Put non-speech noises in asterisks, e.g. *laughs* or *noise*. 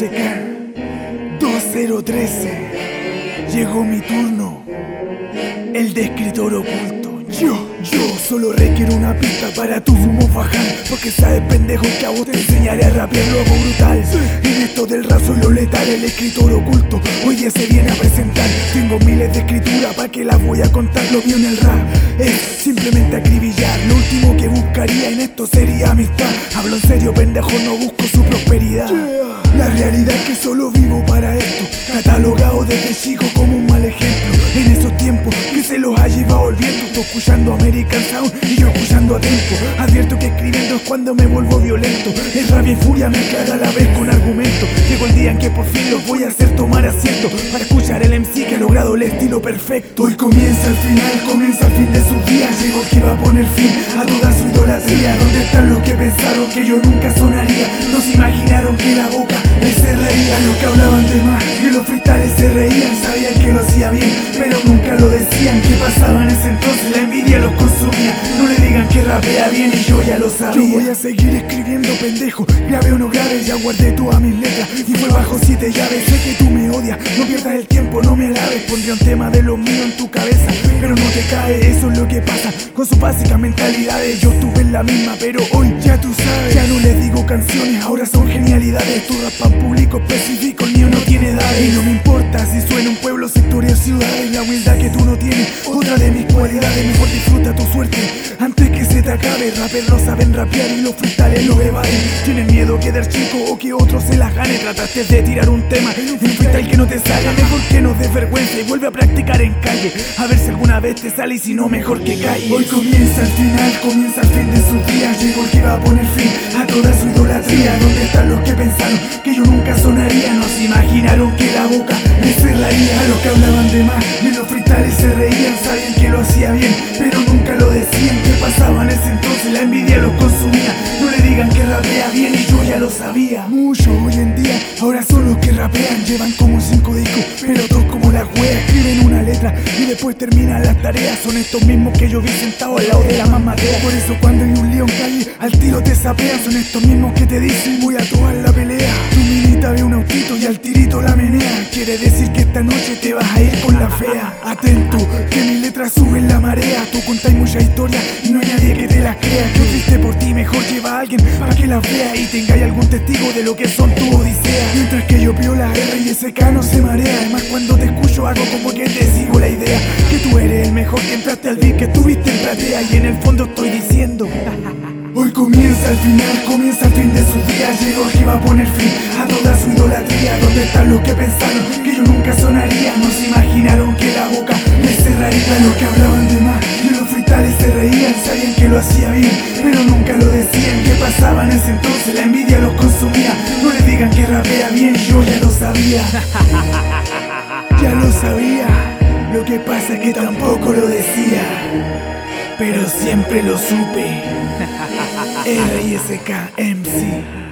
RISK 2013 Llegó mi turno. El de escritor oculto. Yo, yo solo requiero una pista para tu sumo fajar Porque sabes pendejo que a vos te enseñaré a rapear luego brutal. En esto del raso y lo letal el escritor oculto. Hoy día se viene a presentar. Tengo miles de escrituras para que las voy a contar Lo mío en el rap es simplemente acribillar esto sería amistad. Hablo en serio pendejo no busco su prosperidad. La realidad es que solo vivo para esto. Catalogado desde chico Escuchando American Sound y yo escuchando a tiempo Advierto que escribiendo es cuando me vuelvo violento. Es rabia y furia mezclada a la vez con argumento. Llegó el día en que por fin los voy a hacer tomar asiento Para escuchar el MC que ha logrado el estilo perfecto. Hoy comienza el final, comienza el fin de sus días Llegó que va a poner fin a toda su idolatría. ¿Dónde están los que pensaron que yo nunca sonaría? No se imaginaron que la boca lo decían, que pasaba en ese entonces La envidia los consumía, no le digan que rapea bien y yo ya lo sabía. Yo voy a seguir escribiendo pendejo, grave o no grave Ya guardé todas mis letras. Y fue bajo siete llaves Sé que tú me odias, no pierdas el tiempo, no me alabes. Pondría un tema de lo mío en tu cabeza, pero no te cae Eso es lo que pasa. Con sus básicas mentalidades Yo tuve la misma, pero hoy ya tú sabes. Ya no les digo canciones, ahora son genialidades. Tu rap público específico, el mío no tiene edad Y no me importa si suena un pueblo, sector y ciudades La humildad que tú no tienes, otra de mis cualidades Mejor disfruta tu suerte. Antes que se te acabe Rappers no saben rapear y los frutales lo evaden Tienen miedo que quedar chico o que otros se la gane. Trataste de tirar un tema un freestyle que no te salga Mejor que no des vergüenza y vuelve a practicar en calle. A ver si alguna vez te sale y si no mejor que calle. Hoy comienza el final, comienza el fin de su día. Llegó el que va a poner fin a toda su idolatría. ¿Dónde están los que pensaron que yo nunca sonaría? No se imaginaron la boca. Me cerraría A los que hablaban de más, de los freestyles se reían Sabían que lo hacía bien, pero nunca lo decían. ¿Qué pasaba en ese entonces? La envidia los consumía. No le digan que rapea bien y yo ya lo sabía. Mucho hoy en día, ahora son los que rapean. Llevan como cinco discos, pero todos como la wea Escriben una letra y después terminan las tareas. Son estos mismos que yo vi sentado al lado de la mamadera Por eso cuando hay un león calle, al tiro te sapean. Son estos mismos que te dicen voy a tomar la pelea Quiere decir que esta noche te vas a ir con la fea. Atento, que mis letras suben la marea. Tú contáis mucha historia y no hay nadie que te las crea. Yo triste por ti, mejor lleva a alguien para que las vea Y tengáis algún testigo de lo que son tu odisea Mientras que yo pio la R y ese no se marea. Además cuando te escucho hago como que te sigo la idea. Que tú eres el mejor que entraste al beat, que estuviste en platea Y en el fondo estoy diciendo *laughs* Hoy comienza el final, comienza el fin de su día. Llegó que va a poner fin a toda su idolatría. ¿Dónde están los que pensaron que yo nunca sonaría? No se imaginaron que la boca me cerraría Los que hablaban de más. Y los fritales se reían Sabían que lo hacía bien, pero nunca lo decían. ¿Qué pasaba en ese entonces? La envidia los consumía. No le digan que rapea bien, yo ya lo sabía. *laughs* Ya lo sabía. Lo que pasa es que tampoco lo decía Pero siempre lo supe *laughs* R-I-S-K MC